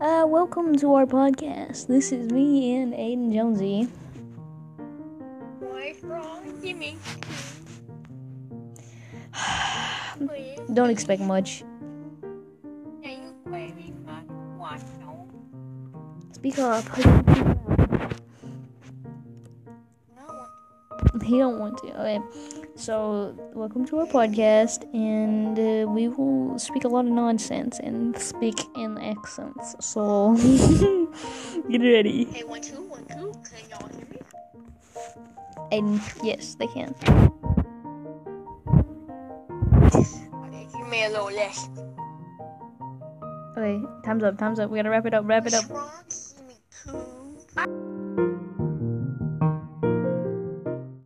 Uh, welcome to our podcast. This is me and Aden Jonesy. What's wrong, Jimmy? Don't expect much. Are you craving hot water? Speak up. No. He don't want to. Okay. So, welcome to our podcast, and uh, we will speak a lot of nonsense and speak in accents. So, get ready. Hey, one, two, one, two. Can y'all hear me? And yes, they can. Okay, give me a little less. Okay, time's up. Time's up. We gotta wrap it up. Wrap it up.